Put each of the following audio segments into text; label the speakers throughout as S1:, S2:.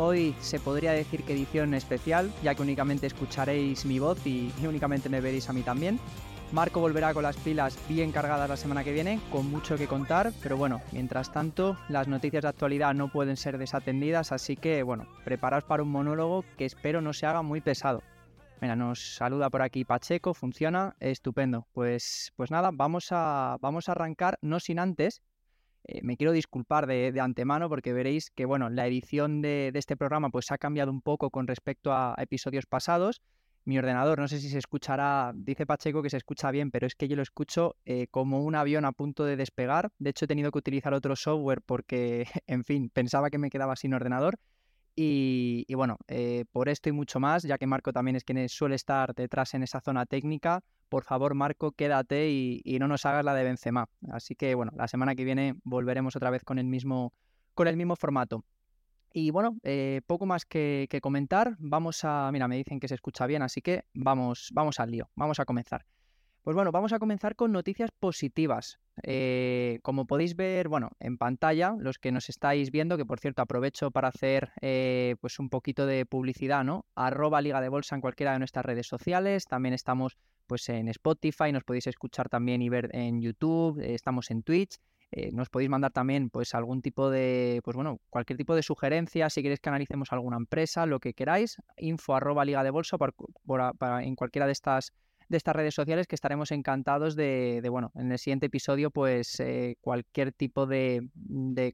S1: Hoy se podría decir que edición especial, ya que únicamente escucharéis mi voz y, únicamente me veréis a mí también. Marco volverá con las pilas bien cargadas la semana que viene, con mucho que contar, pero bueno, mientras tanto, las noticias de actualidad no pueden ser desatendidas, así que bueno, preparaos para un monólogo que espero no se haga muy pesado. Mira, nos saluda por aquí Pacheco, funciona, estupendo. Pues, pues nada, vamos a, vamos a arrancar, no sin antes. Eh, me quiero disculpar de, antemano porque veréis que bueno, la edición de, este programa pues ha cambiado un poco con respecto a, episodios pasados. Mi ordenador, no sé si se escuchará, dice Pacheco que se escucha bien, pero es que yo lo escucho eh, como un avión a punto de despegar. De hecho, he tenido que utilizar otro software porque, en fin, pensaba que me quedaba sin ordenador. Y, bueno, eh, por esto y mucho más, ya que Marco también es quien suele estar detrás en esa zona técnica, por favor, Marco, quédate y, no nos hagas la de Benzema. Así que bueno, la semana que viene volveremos otra vez con el mismo, con el mismo formato. Y bueno, eh, poco más que, que, comentar. Vamos a. Mira, me dicen que se escucha bien, así que vamos, vamos al lío. Vamos a comenzar. Pues bueno, vamos a comenzar con noticias positivas. Eh, como podéis ver, bueno, en pantalla, los que nos estáis viendo, que por cierto aprovecho para hacer eh, pues un poquito de publicidad, ¿no? Arroba Liga de Bolsa en cualquiera de nuestras redes sociales. También estamos pues en Spotify, nos podéis escuchar también y ver en YouTube, eh, estamos en Twitch. nos podéis mandar también pues algún tipo de, pues bueno, cualquier tipo de sugerencia, si queréis que analicemos alguna empresa, lo que queráis, info arroba liga de bolsa en cualquiera de estas de estas redes sociales que estaremos encantados de, bueno, en el siguiente episodio, pues eh, cualquier tipo de,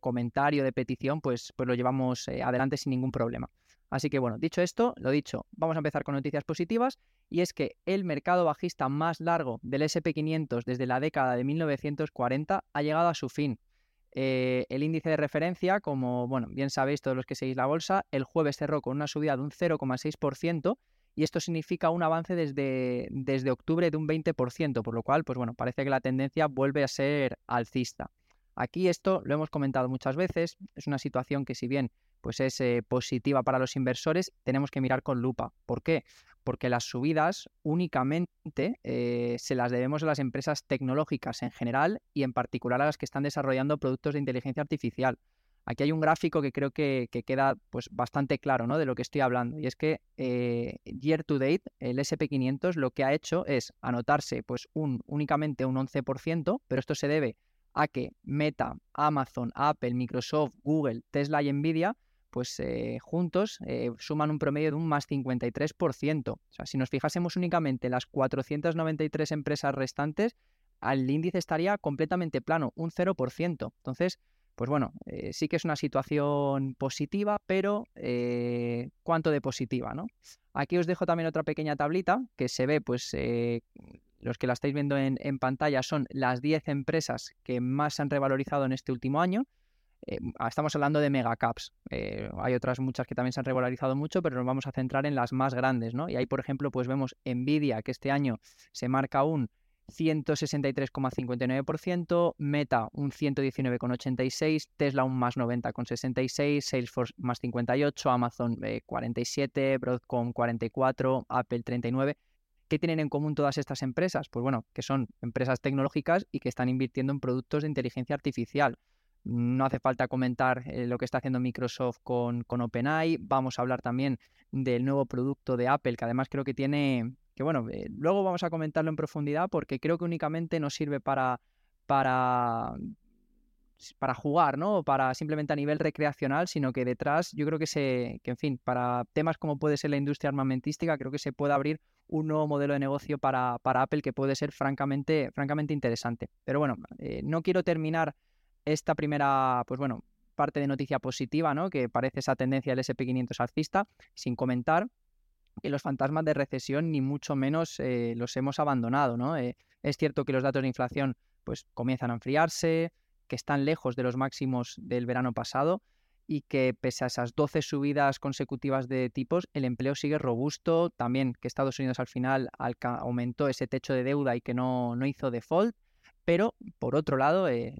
S1: comentario, de petición, pues, pues lo llevamos eh, adelante sin ningún problema. Así que bueno, dicho esto, lo dicho, vamos a empezar con noticias positivas y es que el mercado bajista más largo del SP500 desde la década de 1940 ha llegado a su fin. Eh, el índice de referencia, como bueno, bien sabéis todos los que seguís la bolsa, el jueves cerró con una subida de un 0,6% y esto significa un avance desde, desde octubre de un 20%, por lo cual, pues bueno, parece que la tendencia vuelve a ser alcista. Aquí esto lo hemos comentado muchas veces, es una situación que si bien pues es eh, positiva para los inversores, tenemos que mirar con lupa. ¿Por qué? Porque las subidas únicamente eh, se las debemos a las empresas tecnológicas en general y en particular a las que están desarrollando productos de inteligencia artificial. Aquí hay un gráfico que creo que, queda pues, bastante claro ¿no? de lo que estoy hablando. Y es que eh, year to date, el SP500 lo que ha hecho es anotarse pues, únicamente un 11%, pero esto se debe a que Meta, Amazon, Apple, Microsoft, Google, Tesla y Nvidia pues eh, juntos eh, suman un promedio de un más 53%. O sea, si nos fijásemos únicamente en las 493 empresas restantes, el índice estaría completamente plano, un 0%. Entonces, pues bueno, eh, sí que es una situación positiva, pero eh, ¿cuánto de positiva? ¿no? Aquí os dejo también otra pequeña tablita que se ve, pues eh, los que la estáis viendo en, pantalla son las 10 empresas que más se han revalorizado en este último año. estamos hablando de megacaps. hay otras muchas que también se han revalorizado mucho, pero nos vamos a centrar en las más grandes, ¿no? Y ahí, por ejemplo, pues vemos Nvidia, que este año se marca un 163,59%, Meta un 119,86%, Tesla un más 90,66%, Salesforce más 58%, Amazon 47%, eh, Broadcom 44%, Apple 39%. ¿Qué tienen en común todas estas empresas? Pues bueno, que son empresas tecnológicas y que están invirtiendo en productos de inteligencia artificial. No hace falta comentar eh, lo que está haciendo Microsoft con, con OpenAI. Vamos a hablar también del nuevo producto de Apple, que además creo que tiene que bueno, eh, luego vamos a comentarlo en profundidad porque creo que únicamente nos sirve para, para, para jugar, ¿no? O para simplemente a nivel recreacional, sino que detrás yo creo que se, que en fin, para temas como puede ser la industria armamentística, creo que se puede abrir un nuevo modelo de negocio para, para Apple que puede ser francamente, francamente interesante. Pero bueno, eh, no quiero terminar esta primera, pues bueno, parte de noticia positiva, ¿no? Que parece esa tendencia del SP500 alcista, sin comentar que los fantasmas de recesión ni mucho menos eh, los hemos abandonado, ¿no? Eh, es cierto que los datos de inflación pues comienzan a enfriarse, que están lejos de los máximos del verano pasado y que pese a esas 12 subidas consecutivas de tipos, el empleo sigue robusto, también que Estados Unidos al final aumentó ese techo de deuda y que no, no hizo default pero, por otro lado, eh,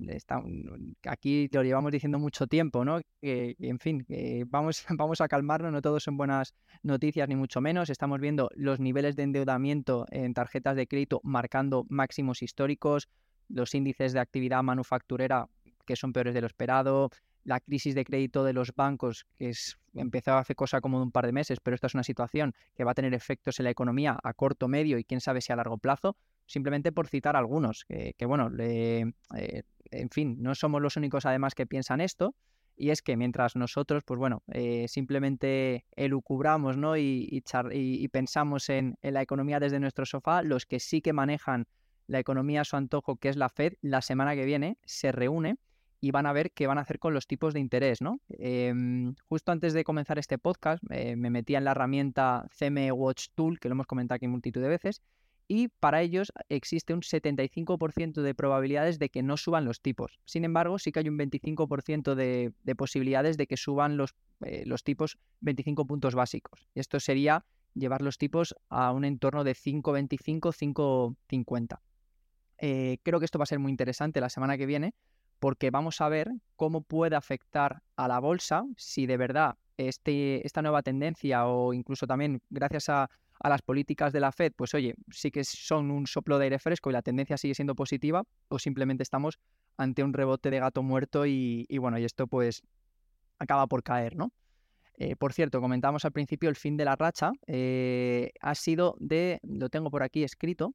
S1: aquí lo llevamos diciendo mucho tiempo, ¿no? Que, en fin, vamos, vamos a calmarnos, no todos son buenas noticias, ni mucho menos. Estamos viendo los niveles de endeudamiento en tarjetas de crédito marcando máximos históricos, los índices de actividad manufacturera que son peores de lo esperado, la crisis de crédito de los bancos, que es, empezó hace cosa como de un par de meses, pero esta es una situación que va a tener efectos en la economía a corto, medio y quién sabe si a largo plazo, simplemente por citar algunos, que, bueno, eh, en fin, no somos los únicos además que piensan esto, y es que mientras nosotros, pues bueno, eh, simplemente elucubramos ¿no? y, y, pensamos en, la economía desde nuestro sofá, los que sí que manejan la economía a su antojo, que es la Fed, la semana que viene se reúne y van a ver qué van a hacer con los tipos de interés, ¿no? Em, justo antes de comenzar este podcast, eh, me metía en la herramienta CME Watch Tool, que lo hemos comentado aquí multitud de veces, y para ellos existe un 75% de probabilidades de que no suban los tipos. Sin embargo, sí que hay un 25% de, posibilidades de que suban los, eh, los tipos 25 puntos básicos. Esto sería llevar los tipos a un entorno de 5,25, 5,50. Eh, creo que esto va a ser muy interesante la semana que viene porque vamos a ver cómo puede afectar a la bolsa si de verdad este, esta nueva tendencia o incluso también gracias a, a las políticas de la Fed, pues oye, sí que son un soplo de aire fresco y la tendencia sigue siendo positiva, o simplemente estamos ante un rebote de gato muerto y, bueno, y esto pues acaba por caer, ¿no? Eh, por cierto, comentábamos al principio el fin de la racha, eh, ha sido de, lo tengo por aquí escrito,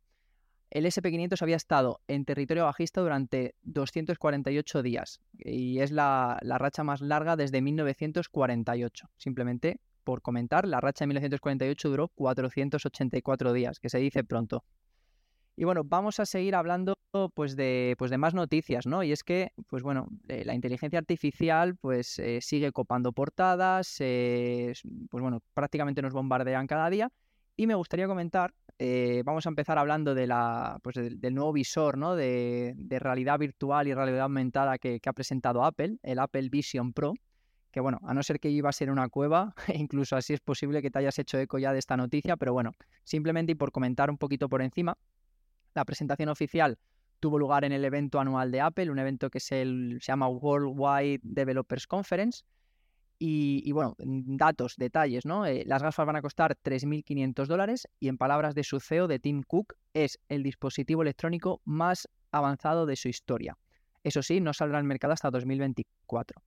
S1: el SP500 había estado en territorio bajista durante 248 días y es la, la racha más larga desde 1948. Simplemente por comentar, la racha de 1948 duró 484 días, que se dice pronto. Y bueno, vamos a seguir hablando pues de, pues de más noticias, ¿no? Y es que, pues bueno, eh, la inteligencia artificial pues eh, sigue copando portadas, pues bueno, prácticamente nos bombardean cada día. Y me gustaría comentar, eh, vamos a empezar hablando de la, pues del nuevo visor, ¿no? De, realidad virtual y realidad aumentada que ha presentado Apple, el Apple Vision Pro que bueno, a no ser que iba a ser una cueva, incluso así es posible que te hayas hecho eco ya de esta noticia, pero bueno, simplemente y por comentar un poquito por encima, la presentación oficial tuvo lugar en el evento anual de Apple, un evento que se llama Worldwide Developers Conference. Y, bueno, datos, detalles, ¿no? Eh, las gafas van a costar 3.500 dólares y en palabras de su CEO, de Tim Cook, es el dispositivo electrónico más avanzado de su historia. Eso sí, no saldrá al mercado hasta 2024.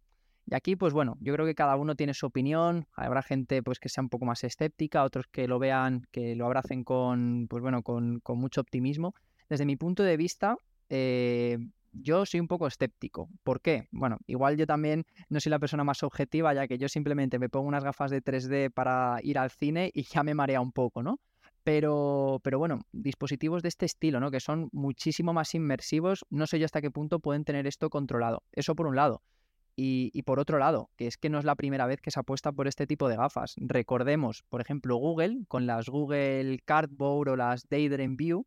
S1: Y aquí, pues bueno, yo creo que cada uno tiene su opinión. Habrá gente pues que sea un poco más escéptica, otros que lo vean, que lo abracen con, pues bueno, con, mucho optimismo. Desde mi punto de vista, eh, yo soy un poco escéptico. ¿Por qué? Bueno, igual yo también no soy la persona más objetiva, ya que yo simplemente me pongo unas gafas de 3D para ir al cine y ya me marea un poco, ¿no? Pero, pero bueno, dispositivos de este estilo, ¿no? Que son muchísimo más inmersivos, no sé yo hasta qué punto pueden tener esto controlado. Eso por un lado. Y, por otro lado, que es que no es la primera vez que se apuesta por este tipo de gafas. Recordemos, por ejemplo, Google, con las Google Cardboard o las Daydream View,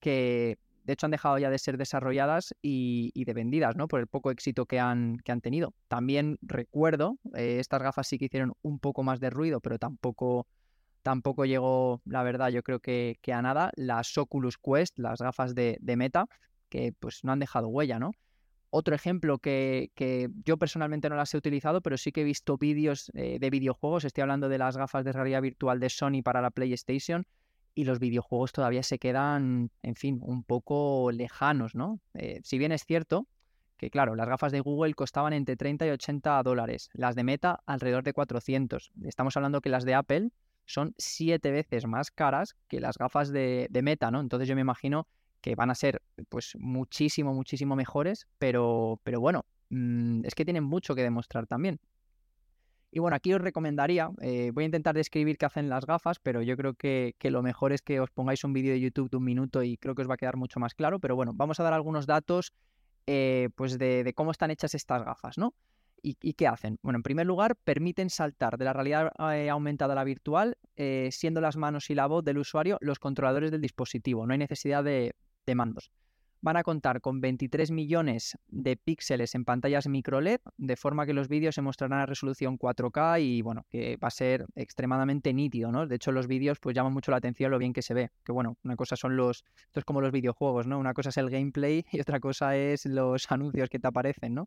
S1: que de hecho han dejado ya de ser desarrolladas y, de vendidas, ¿no? Por el poco éxito que han, que han tenido. También recuerdo, eh, estas gafas sí que hicieron un poco más de ruido, pero tampoco, tampoco llegó, la verdad, yo creo que, a nada. Las Oculus Quest, las gafas de, de Meta, que pues no han dejado huella, ¿no? Otro ejemplo que, yo personalmente no las he utilizado, pero sí que he visto vídeos eh, de videojuegos. Estoy hablando de las gafas de realidad virtual de Sony para la PlayStation. Y los videojuegos todavía se quedan, en fin, un poco lejanos, ¿no? Eh, si bien es cierto que, claro, las gafas de Google costaban entre 30 y 80 dólares, las de Meta alrededor de 400. Estamos hablando que las de Apple son siete veces más caras que las gafas de, de Meta, ¿no? Entonces yo me imagino que van a ser pues muchísimo, muchísimo mejores, pero, pero bueno, mm, es que tienen mucho que demostrar también. Y bueno, aquí os recomendaría, eh, voy a intentar describir qué hacen las gafas, pero yo creo que, lo mejor es que os pongáis un vídeo de YouTube de un minuto y creo que os va a quedar mucho más claro. Pero bueno, vamos a dar algunos datos eh, pues de, cómo están hechas estas gafas, ¿no? ¿Y, qué hacen? Bueno, en primer lugar, permiten saltar de la realidad eh, aumentada a la virtual, siendo las manos y la voz del usuario los controladores del dispositivo. No hay necesidad de, de mandos. Van a contar con 23 millones de píxeles en pantallas micro LED, de forma que los vídeos se mostrarán a resolución 4K y bueno, que va a ser extremadamente nítido, ¿no? De hecho, los vídeos pues llaman mucho la atención lo bien que se ve. Que bueno, una cosa son los. Esto es como los videojuegos, ¿no? Una cosa es el gameplay y otra cosa es los anuncios que te aparecen, ¿no?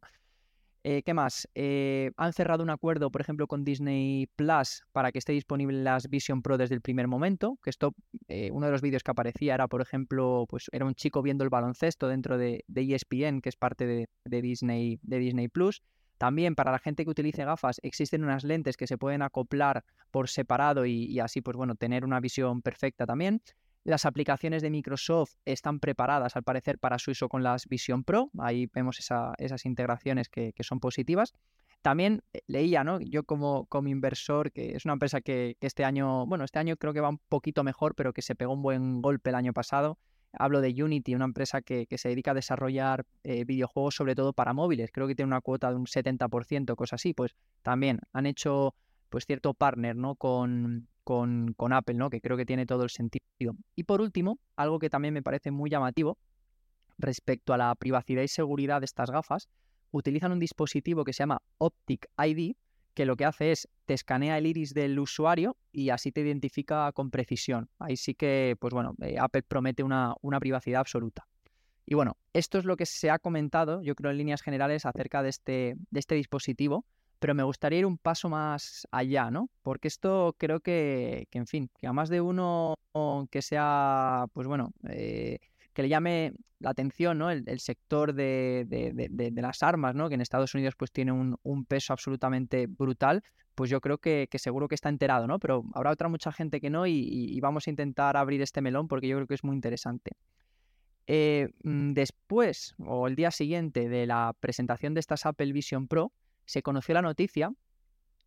S1: Eh, ¿Qué más? Eh, han cerrado un acuerdo, por ejemplo, con Disney Plus para que esté disponible las Vision Pro desde el primer momento. Que esto, eh, uno de los vídeos que aparecía era, por ejemplo, pues era un chico viendo el baloncesto dentro de, ESPN, que es parte de, Disney, de Disney Plus. También para la gente que utilice gafas existen unas lentes que se pueden acoplar por separado y, así, pues bueno, tener una visión perfecta también. Las aplicaciones de Microsoft están preparadas, al parecer, para su uso con las Vision Pro. Ahí vemos esas integraciones que, son positivas. También eh, leía, ¿no? Yo como, como inversor, que es una empresa que, este año, bueno, este año creo que va un poquito mejor, pero que se pegó un buen golpe el año pasado. Hablo de Unity, una empresa que, se dedica a desarrollar eh, videojuegos sobre todo para móviles. Creo que tiene una cuota de un 70%, cosas así. Pues también han hecho pues cierto partner, ¿no? Con, con, Apple, ¿no? Que creo que tiene todo el sentido. Y por último, algo que también me parece muy llamativo respecto a la privacidad y seguridad de estas gafas, utilizan un dispositivo que se llama Optic ID, que lo que hace es te escanea el iris del usuario y así te identifica con precisión. Ahí sí que, pues bueno, eh, Apple promete una, privacidad absoluta. Y bueno, esto es lo que se ha comentado, yo creo, en líneas generales acerca de este, de este dispositivo, pero me gustaría ir un paso más allá, ¿no? Porque esto creo que, en fin, que a más de uno que sea, pues bueno, eh, que le llame la atención, ¿no? El, sector de, las armas, ¿no? Que en Estados Unidos pues tiene un, peso absolutamente brutal, pues yo creo que, seguro que está enterado, ¿no? Pero habrá otra mucha gente que no y, vamos a intentar abrir este melón porque yo creo que es muy interesante. Eh, mm, después, o el día siguiente de la presentación de estas Apple Vision Pro, se conoció la noticia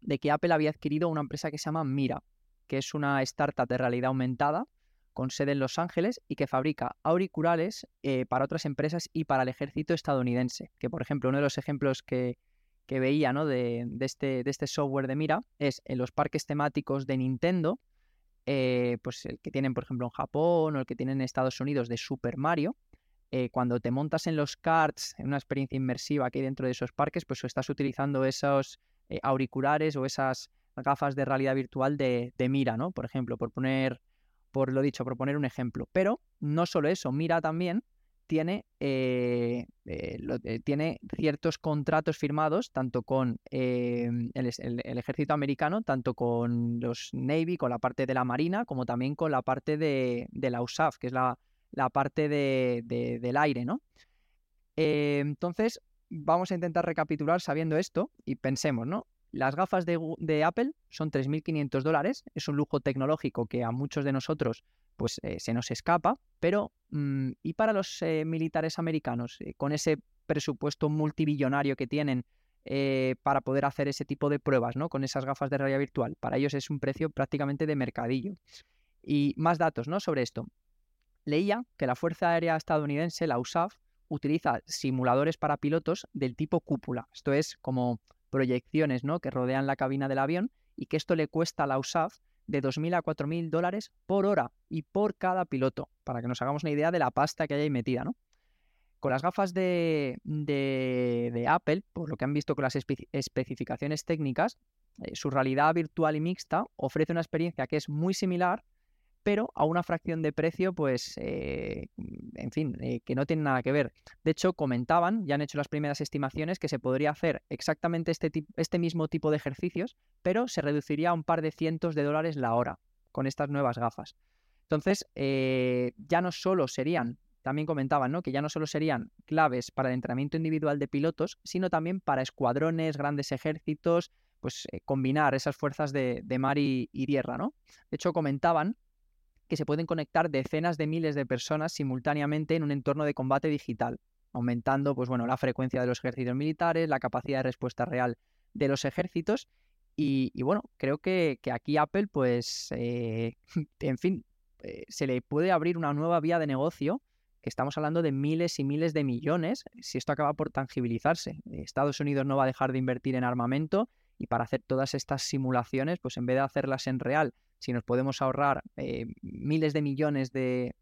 S1: de que Apple había adquirido una empresa que se llama Mira, que es una startup de realidad aumentada con sede en Los Ángeles y que fabrica auriculares eh, para otras empresas y para el ejército estadounidense. Que, por ejemplo, uno de los ejemplos que, veía ¿no? de, este, de, este, software de mira es en los parques temáticos de Nintendo, eh, pues el que tienen, por ejemplo, en Japón o el que tienen en Estados Unidos de Super Mario. Eh, cuando te montas en los karts, en una experiencia inmersiva hay dentro de esos parques, pues estás utilizando esos auriculares o esas gafas de realidad virtual de, de mira, ¿no? Por ejemplo, por poner por lo dicho, proponer un ejemplo. Pero no solo eso, Mira también tiene, eh, eh, eh, tiene ciertos contratos firmados tanto con el, ejército americano, tanto con los Navy, con la parte de la Marina, como también con la parte de, la USAF, que es la, parte del aire, ¿no? entonces, vamos a intentar recapitular sabiendo esto y pensemos, ¿no? Las gafas de, Apple son 3.500 dólares, es un lujo tecnológico que a muchos de nosotros pues eh, se nos escapa, pero mm, ¿y para los eh, militares americanos eh, con ese presupuesto multibillonario que tienen para poder hacer ese tipo de pruebas, ¿no? Con esas gafas de realidad virtual. Para ellos es un precio prácticamente de mercadillo. Y más datos, ¿no? Sobre esto. Leía que la Fuerza Aérea Estadounidense, la USAF, utiliza simuladores para pilotos del tipo cúpula. Esto es como proyecciones ¿no? que rodean la cabina del avión y que esto le cuesta a la USAF de 2.000 a 4.000 dólares por hora y por cada piloto, para que nos hagamos una idea de la pasta que hay ahí metida, ¿no? Con las gafas de, Apple, por lo que han visto con las especificaciones técnicas, eh, su realidad virtual y mixta ofrece una experiencia que es muy similar pero a una fracción de precio, pues, eh, en fin, eh, que no tiene nada que ver. De hecho, comentaban, ya han hecho las primeras estimaciones, que se podría hacer exactamente este, este mismo tipo de ejercicios, pero se reduciría a un par de cientos de dólares la hora con estas nuevas gafas. Entonces, eh, ya no solo serían, también comentaban, ¿no? Que ya no solo serían claves para el entrenamiento individual de pilotos, sino también para escuadrones, grandes ejércitos, pues combinar esas fuerzas de, mar y, y tierra, ¿no? De hecho, comentaban que se pueden conectar decenas de miles de personas simultáneamente en un entorno de combate digital, aumentando pues, bueno, la frecuencia de los ejércitos militares, la capacidad de respuesta real de los ejércitos. Y, bueno, creo que, aquí Apple, pues, eh, en fin, eh, se le puede abrir una nueva vía de negocio, que estamos hablando de miles y miles de millones, si esto acaba por tangibilizarse. Estados Unidos no va a dejar de invertir en armamento y para hacer todas estas simulaciones, pues en vez de hacerlas en real, si nos podemos ahorrar eh, miles de millones de,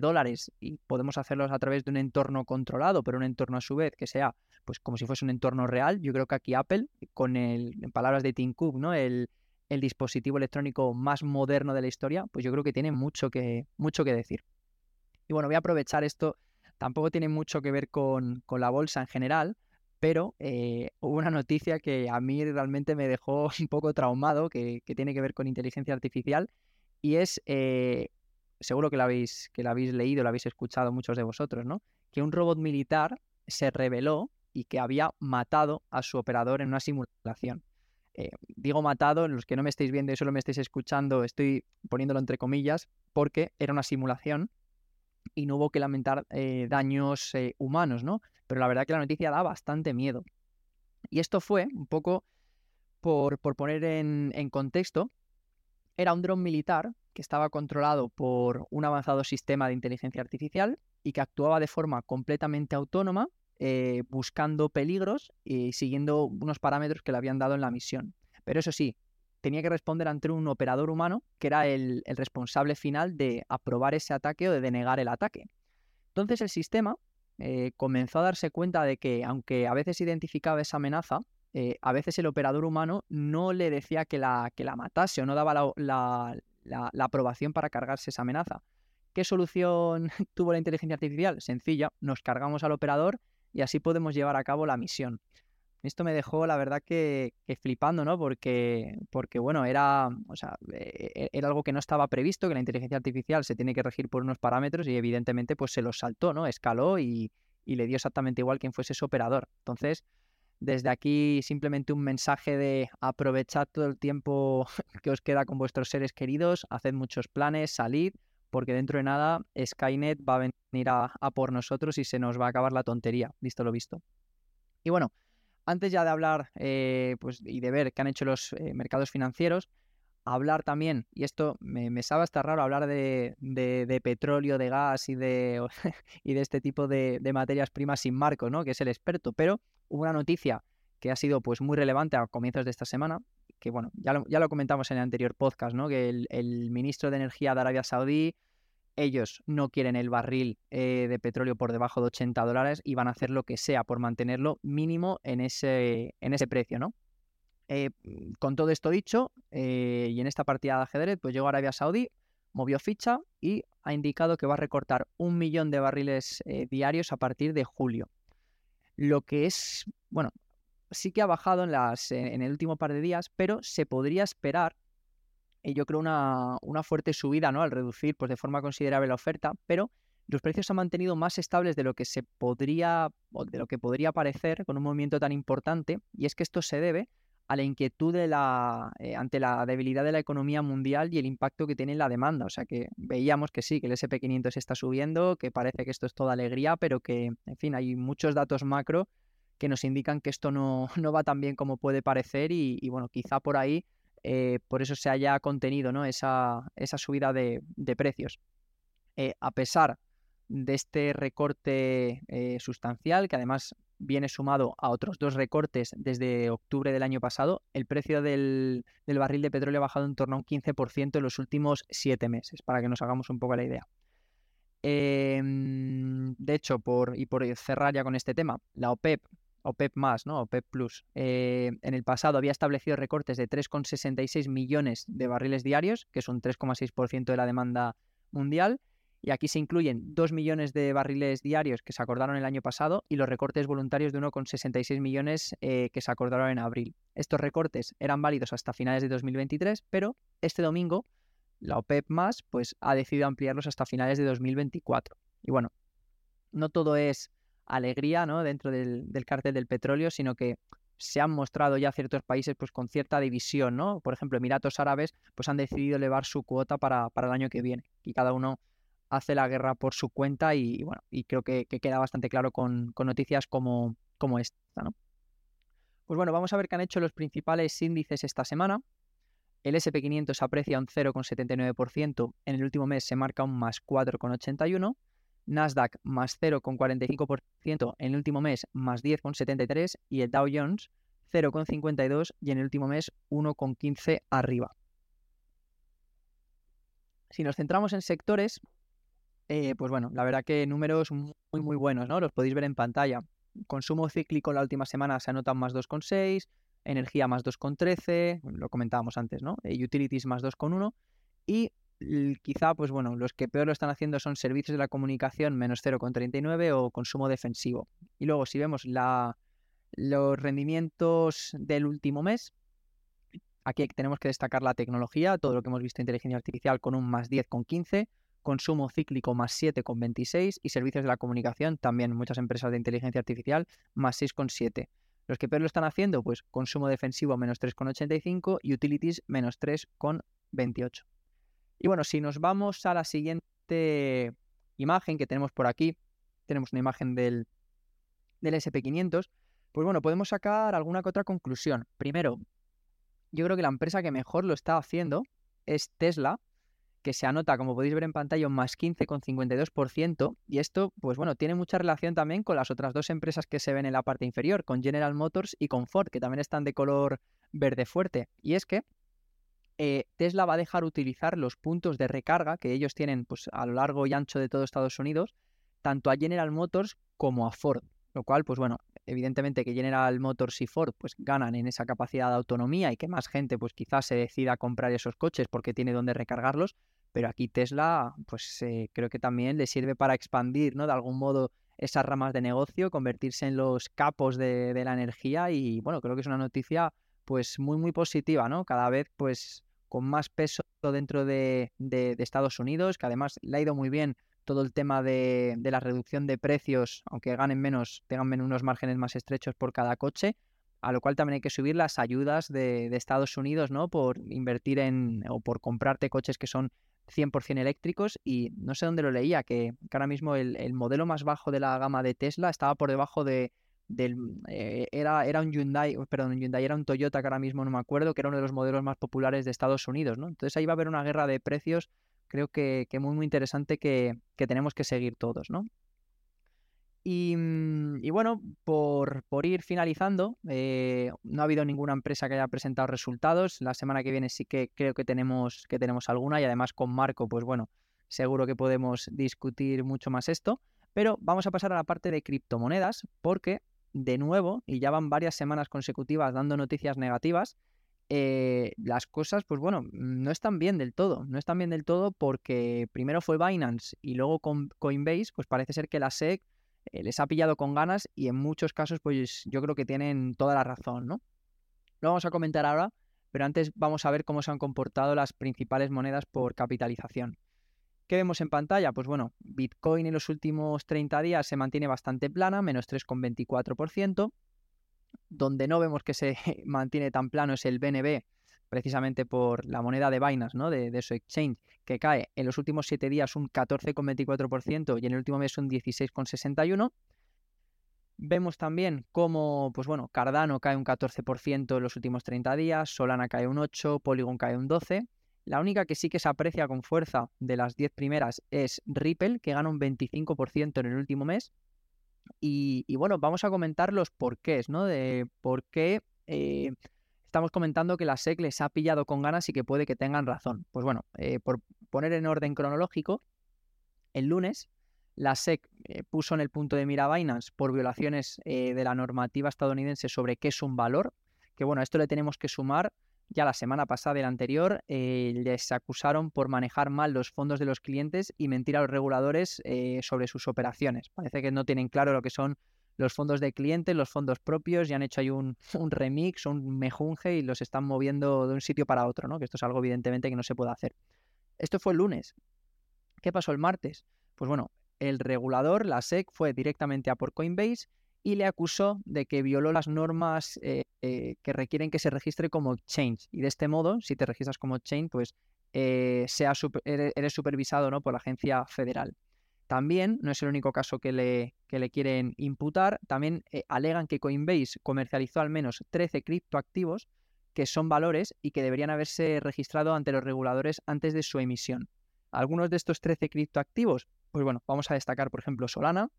S1: dólares y podemos hacerlos a través de un entorno controlado, pero un entorno a su vez que sea pues como si fuese un entorno real, yo creo que aquí Apple, con el, en palabras de Tim Cook, ¿no? El, dispositivo electrónico más moderno de la historia, pues yo creo que tiene mucho que, mucho que decir. Y bueno, voy a aprovechar esto, tampoco tiene mucho que ver con, con la bolsa en general, pero eh, hubo una noticia que a mí realmente me dejó un poco traumado, que, tiene que ver con inteligencia artificial, y es, eh, seguro que la, habéis, que la habéis leído, la habéis escuchado muchos de vosotros, ¿no? Que un robot militar se reveló y que había matado a su operador en una simulación. Eh, digo matado, los que no me estáis viendo y solo me estáis escuchando, estoy poniéndolo entre comillas, porque era una simulación y no hubo que lamentar eh, daños humanos, ¿no? Pero la verdad que la noticia da bastante miedo. Y esto fue un poco, por, poner en, contexto, era un dron militar que estaba controlado por un avanzado sistema de inteligencia artificial y que actuaba de forma completamente autónoma eh, buscando peligros y siguiendo unos parámetros que le habían dado en la misión. Pero eso sí, tenía que responder ante un operador humano que era el, responsable final de aprobar ese ataque o de denegar el ataque. Entonces el sistema eh, comenzó a darse cuenta de que aunque a veces identificaba esa amenaza, eh, a veces el operador humano no le decía que la, que la matase o no daba la, la aprobación para cargarse esa amenaza. ¿Qué solución tuvo la inteligencia artificial? Sencilla, nos cargamos al operador y así podemos llevar a cabo la misión. Esto me dejó, la verdad, que, flipando, ¿no? Porque, porque bueno, era, o sea, e, e, era algo que no estaba previsto, que la inteligencia artificial se tiene que regir por unos parámetros y evidentemente pues se los saltó, ¿no? Escaló y, le dio exactamente igual quien fuese ese operador. Entonces, desde aquí simplemente un mensaje de aprovechar todo el tiempo que os queda con vuestros seres queridos, haced muchos planes, salid, porque dentro de nada Skynet va a venir a, por nosotros y se nos va a acabar la tontería, visto lo visto. Y bueno, antes ya de hablar eh, pues, y de ver qué han hecho los eh, mercados financieros, hablar también, y esto me, sabe hasta raro hablar de, petróleo, de gas y de, y de este tipo de, materias primas sin Marco, ¿no? que es el experto, pero hubo una noticia que ha sido pues muy relevante a comienzos de esta semana, que bueno, ya lo, ya lo comentamos en el anterior podcast, ¿no? Que el, ministro de Energía de Arabia Saudí, ellos no quieren el barril eh, de petróleo por debajo de 80 dólares y van a hacer lo que sea por mantenerlo mínimo en ese, en ese precio, ¿no? Eh, con todo esto dicho, eh, y en esta partida de ajedrez, pues llegó Arabia Saudí, movió ficha y ha indicado que va a recortar un millón de barriles diarios a partir de julio. Lo que es, bueno, sí que ha bajado en el último par de días, pero se podría esperar, y yo creo, una, una fuerte subida ¿no? al reducir pues, de forma considerable la oferta, pero los precios se han mantenido más estables de lo que se podría, o de lo que podría parecer con un movimiento tan importante, y es que esto se debe a la inquietud de la, eh, ante la debilidad de la economía mundial y el impacto que tiene en la demanda. O sea que veíamos que sí, que el SP500 está subiendo, que parece que esto es toda alegría, pero que, en fin, hay muchos datos macro que nos indican que esto no, no va tan bien como puede parecer y, bueno, quizá por ahí, eh, por eso se haya contenido ¿no? esa, esa subida de, precios. Eh, a pesar de este recorte eh, sustancial, que además viene sumado a otros dos recortes desde octubre del año pasado, el precio del, del barril de petróleo ha bajado en torno a un 15% en los últimos siete meses, para que nos hagamos un poco la idea. Em, de hecho, por, y por cerrar ya con este tema, la OPEP OPEP más, ¿no? OPEP Plus, eh, en el pasado había establecido recortes de 3,66 millones de barriles diarios, que es un 3,6% de la demanda mundial. Y aquí se incluyen 2 millones de barriles diarios que se acordaron el año pasado y los recortes voluntarios de 1,66 millones eh, que se acordaron en abril. Estos recortes eran válidos hasta finales de 2023, pero este domingo la OPEP más pues, ha decidido ampliarlos hasta finales de 2024. Y bueno, no todo es alegría dentro del, del cártel del petróleo, sino que se han mostrado ya ciertos países pues con cierta división, ¿no? Por ejemplo, Emiratos Árabes pues han decidido elevar su cuota para, el año que viene y cada uno hace la guerra por su cuenta y, bueno, y creo que, queda bastante claro con, noticias como, como esta, ¿no? Pues bueno, vamos a ver qué han hecho los principales índices esta semana. El SP500 aprecia un 0,79%, en el último mes se marca un más 4,81%, Nasdaq más 0,45% en el último mes, más 10,73% y el Dow Jones 0,52% y en el último mes 1,15% arriba. Si nos centramos en sectores, eh, pues bueno, la verdad que números muy, muy buenos, ¿no? Los podéis ver en pantalla. Consumo cíclico la última semana se anotan más 2,6, energía más 2,13, lo comentábamos antes, ¿no? Eh, utilities más 2,1 y quizá, pues bueno, los que peor lo están haciendo son servicios de la comunicación menos 0,39 o consumo defensivo. Y luego, si vemos los rendimientos del último mes, aquí tenemos que destacar la tecnología, todo lo que hemos visto inteligencia artificial con un más 10,15, consumo cíclico más 7,26 y servicios de la comunicación, también muchas empresas de inteligencia artificial, más 6,7. Los que peor lo están haciendo, pues consumo defensivo menos 3,85 y utilities menos 3,28. Y bueno, si nos vamos a la siguiente imagen que tenemos por aquí, tenemos una imagen del, del SP500, pues bueno, podemos sacar alguna que otra conclusión. Primero, yo creo que la empresa que mejor lo está haciendo es Tesla, que se anota, como podéis ver en pantalla, un más 15,52%. Y esto, pues bueno, tiene mucha relación también con las otras dos empresas que se ven en la parte inferior, con General Motors y con Ford, que también están de color verde fuerte. Y es que eh, Tesla va a dejar utilizar los puntos de recarga que ellos tienen pues, a lo largo y ancho de todo Estados Unidos, tanto a General Motors como a Ford. Lo cual, pues bueno, evidentemente que General Motors y Ford pues ganan en esa capacidad de autonomía y que más gente pues quizás se decida a comprar esos coches porque tiene donde recargarlos, pero aquí Tesla pues eh, creo que también le sirve para expandir, ¿no? De algún modo esas ramas de negocio, convertirse en los capos de, la energía y bueno, creo que es una noticia pues muy muy positiva, ¿no? Cada vez pues con más peso dentro de, de Estados Unidos, que además le ha ido muy bien todo el tema de, la reducción de precios, aunque ganen menos, tengan unos márgenes más estrechos por cada coche, a lo cual también hay que subir las ayudas de, Estados Unidos, ¿no? Por invertir en o por comprarte coches que son 100% eléctricos y no sé dónde lo leía, que, ahora mismo el, modelo más bajo de la gama de Tesla estaba por debajo de, eh, era, era un Hyundai, perdón, un Hyundai era un Toyota que ahora mismo no me acuerdo, que era uno de los modelos más populares de Estados Unidos, ¿no? Entonces ahí va a haber una guerra de precios creo que, que muy, muy interesante que, tenemos que seguir todos, ¿no? Y, mm, bueno, por, ir finalizando, eh, no ha habido ninguna empresa que haya presentado resultados. La semana que viene sí que creo que tenemos, que tenemos alguna y además con Marco, pues bueno, seguro que podemos discutir mucho más esto. Pero vamos a pasar a la parte de criptomonedas porque, de nuevo, y ya van varias semanas consecutivas dando noticias negativas, eh, las cosas, pues bueno, no están bien del todo. No están bien del todo porque primero fue Binance y luego con Coinbase, pues parece ser que la SEC eh, les ha pillado con ganas y en muchos casos, pues yo creo que tienen toda la razón, ¿no? Lo vamos a comentar ahora, pero antes vamos a ver cómo se han comportado las principales monedas por capitalización. ¿Qué vemos en pantalla? Pues bueno, Bitcoin en los últimos 30 días se mantiene bastante plana, menos 3,24%. Donde no vemos que se mantiene tan plano es el BNB, precisamente por la moneda de Binance, ¿no? De, su exchange, que cae en los últimos 7 días un 14,24% y en el último mes un 16,61%. Vemos también cómo, pues bueno, Cardano cae un 14% en los últimos 30 días, Solana cae un 8%, Polygon cae un 12%. La única que sí que se aprecia con fuerza de las 10 primeras es Ripple, que gana un 25% en el último mes. Y, bueno, vamos a comentar los porqués, ¿no? De por qué eh, estamos comentando que la SEC les ha pillado con ganas y que puede que tengan razón. Pues bueno, eh, por poner en orden cronológico, el lunes la SEC eh, puso en el punto de mira Binance por violaciones de la normativa estadounidense sobre qué es un valor, que bueno, esto le tenemos que sumar ya la semana pasada y la anterior eh, les acusaron por manejar mal los fondos de los clientes y mentir a los reguladores eh, sobre sus operaciones. Parece que no tienen claro lo que son los fondos de clientes, los fondos propios, y han hecho ahí un, un, remix, un mejunje y los están moviendo de un sitio para otro, ¿no? Que esto es algo evidentemente que no se puede hacer. Esto fue el lunes. ¿Qué pasó el martes? Pues bueno, el regulador, la SEC, fue directamente a por Coinbase y le acusó de que violó las normas eh, eh, que requieren que se registre como exchange. Y de este modo, si te registras como exchange, pues eh, eres, supervisado ¿no? por la agencia federal. También, no es el único caso que le, que le quieren imputar, también alegan que Coinbase comercializó al menos 13 criptoactivos que son valores y que deberían haberse registrado ante los reguladores antes de su emisión. Algunos de estos 13 criptoactivos, pues bueno, vamos a destacar, por ejemplo, Solana,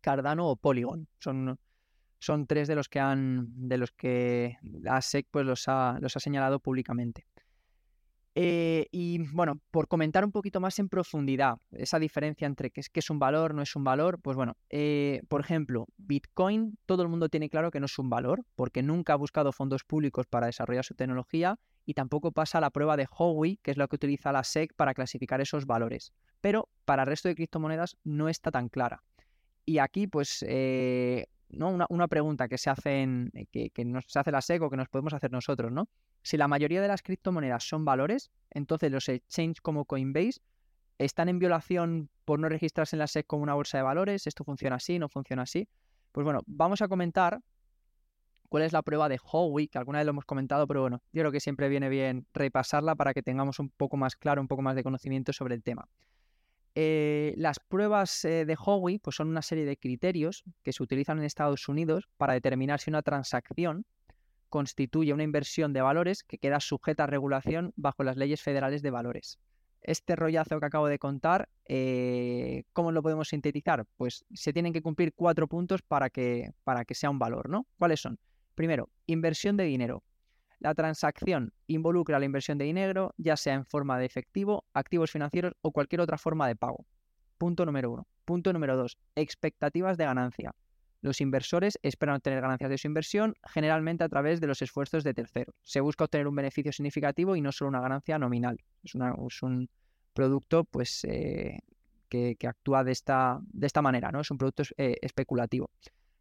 S1: Cardano o Polygon. Son, tres de los que han. de los que la SEC pues, los, ha, los ha señalado públicamente. Eh, y bueno, por comentar un poquito más en profundidad esa diferencia entre qué es, qué es un valor, no es un valor, pues bueno, eh, por ejemplo, Bitcoin, todo el mundo tiene claro que no es un valor, porque nunca ha buscado fondos públicos para desarrollar su tecnología y tampoco pasa la prueba de Howey, que es lo que utiliza la SEC para clasificar esos valores. Pero para el resto de criptomonedas no está tan clara. Y aquí, pues, eh, ¿no? Una, pregunta que se hace en, eh, que, nos hace la SEC o que nos podemos hacer nosotros, ¿no? Si la mayoría de las criptomonedas son valores, entonces los exchanges como Coinbase ¿Están en violación por no registrarse en la SEC como una bolsa de valores? ¿Esto funciona así? ¿No funciona así? Pues bueno, vamos a comentar cuál es la prueba de Howie, que alguna vez lo hemos comentado, pero bueno, yo creo que siempre viene bien repasarla para que tengamos un poco más claro, un poco más de conocimiento sobre el tema. Eh, las pruebas eh, de Howie pues son una serie de criterios que se utilizan en Estados Unidos para determinar si una transacción constituye una inversión de valores que queda sujeta a regulación bajo las leyes federales de valores. Este rollazo que acabo de contar, eh, ¿cómo lo podemos sintetizar? Pues se tienen que cumplir cuatro puntos para que, para que sea un valor, ¿no? ¿Cuáles son? Primero, inversión de dinero. La transacción involucra la inversión de dinero, ya sea en forma de efectivo, activos financieros o cualquier otra forma de pago. Punto número uno. Punto número dos, expectativas de ganancia. Los inversores esperan obtener ganancias de su inversión, generalmente a través de los esfuerzos de terceros. Se busca obtener un beneficio significativo y no solo una ganancia nominal. Es, un producto pues, eh, que, actúa de esta, de esta manera, ¿no? Es un producto eh, especulativo.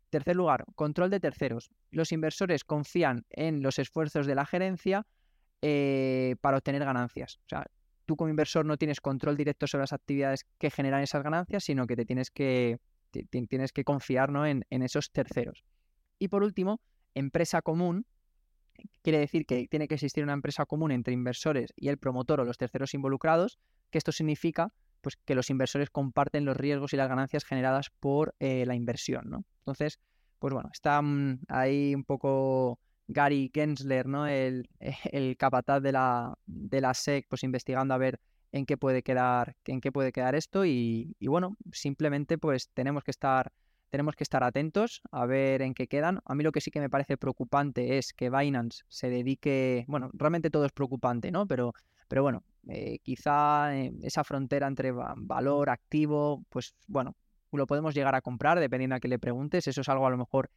S1: Tercer lugar, control de terceros. Los inversores confían en los esfuerzos de la gerencia eh, para obtener ganancias. O sea, tú como inversor no tienes control directo sobre las actividades que generan esas ganancias, sino que te tienes que, tienes que confiar en, en esos terceros. Y por último, empresa común. Quiere decir que tiene que existir una empresa común entre inversores y el promotor o los terceros involucrados, que esto significa pues que los inversores comparten los riesgos y las ganancias generadas por eh, la inversión, ¿no? Entonces, pues bueno, está mm, ahí un poco Gary Gensler, ¿no? El, capataz de la, de la SEC, pues investigando a ver en qué puede quedar, en qué puede quedar esto y, y, bueno, simplemente pues tenemos que estar tenemos que estar atentos a ver en qué quedan. A mí lo que sí que me parece preocupante es que Binance se dedique, bueno, realmente todo es preocupante, ¿no? Pero, pero bueno, eh, quizá eh, esa frontera entre valor, activo, pues bueno, lo podemos llegar a comprar dependiendo a qué le preguntes. Eso es algo a lo mejor,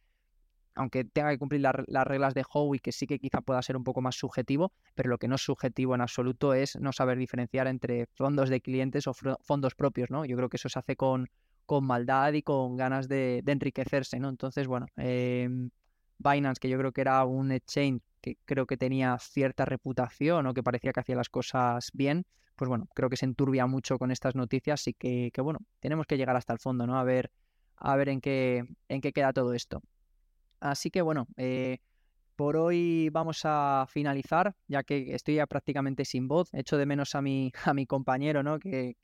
S1: aunque tenga que cumplir las reglas de Howe y que sí que quizá pueda ser un poco más subjetivo, pero lo que no es subjetivo en absoluto es no saber diferenciar entre fondos de clientes o fondos propios, ¿no? Yo creo que eso se hace con, con maldad y con ganas de, enriquecerse, ¿no? Entonces, bueno, em, Binance, que yo creo que era un exchange que creo que tenía cierta reputación o que parecía que hacía las cosas bien, pues bueno, creo que se enturbia mucho con estas noticias y que, bueno, tenemos que llegar hasta el fondo, ¿no? A ver, a ver en qué, en qué queda todo esto. Así que bueno, eh, por hoy vamos a finalizar, ya que estoy ya prácticamente sin voz. Echo de menos a mi, a mi compañero, ¿no? Que,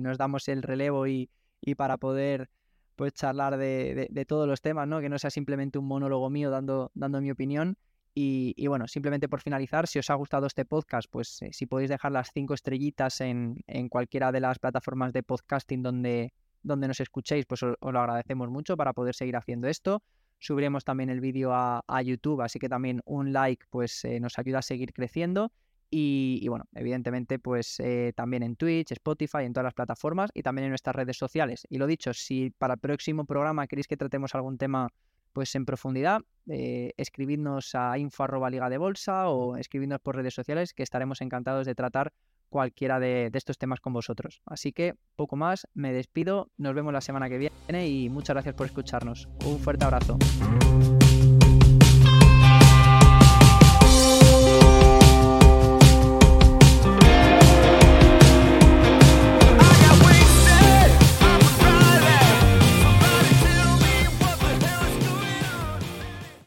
S1: nos damos el relevo y, para poder pues charlar de, de, todos los temas, ¿no? Que no sea simplemente un monólogo mío dando, dando mi opinión. Y, bueno, simplemente por finalizar, si os ha gustado este podcast, pues eh, si podéis dejar las cinco estrellitas en, cualquiera de las plataformas de podcasting donde, donde nos escuchéis, pues os, lo agradecemos mucho para poder seguir haciendo esto. Subiremos también el vídeo a, YouTube, así que también un like pues eh, nos ayuda a seguir creciendo. Y, bueno, evidentemente pues eh, también en Twitch, Spotify, en todas las plataformas y también en nuestras redes sociales. Y lo dicho, si para el próximo programa queréis que tratemos algún tema pues en profundidad, eh, escribidnos a info liga de bolsa o escribidnos por redes sociales que estaremos encantados de tratar cualquiera de, de, estos temas con vosotros. Así que poco más, me despido, nos vemos la semana que viene y muchas gracias por escucharnos. Un fuerte abrazo.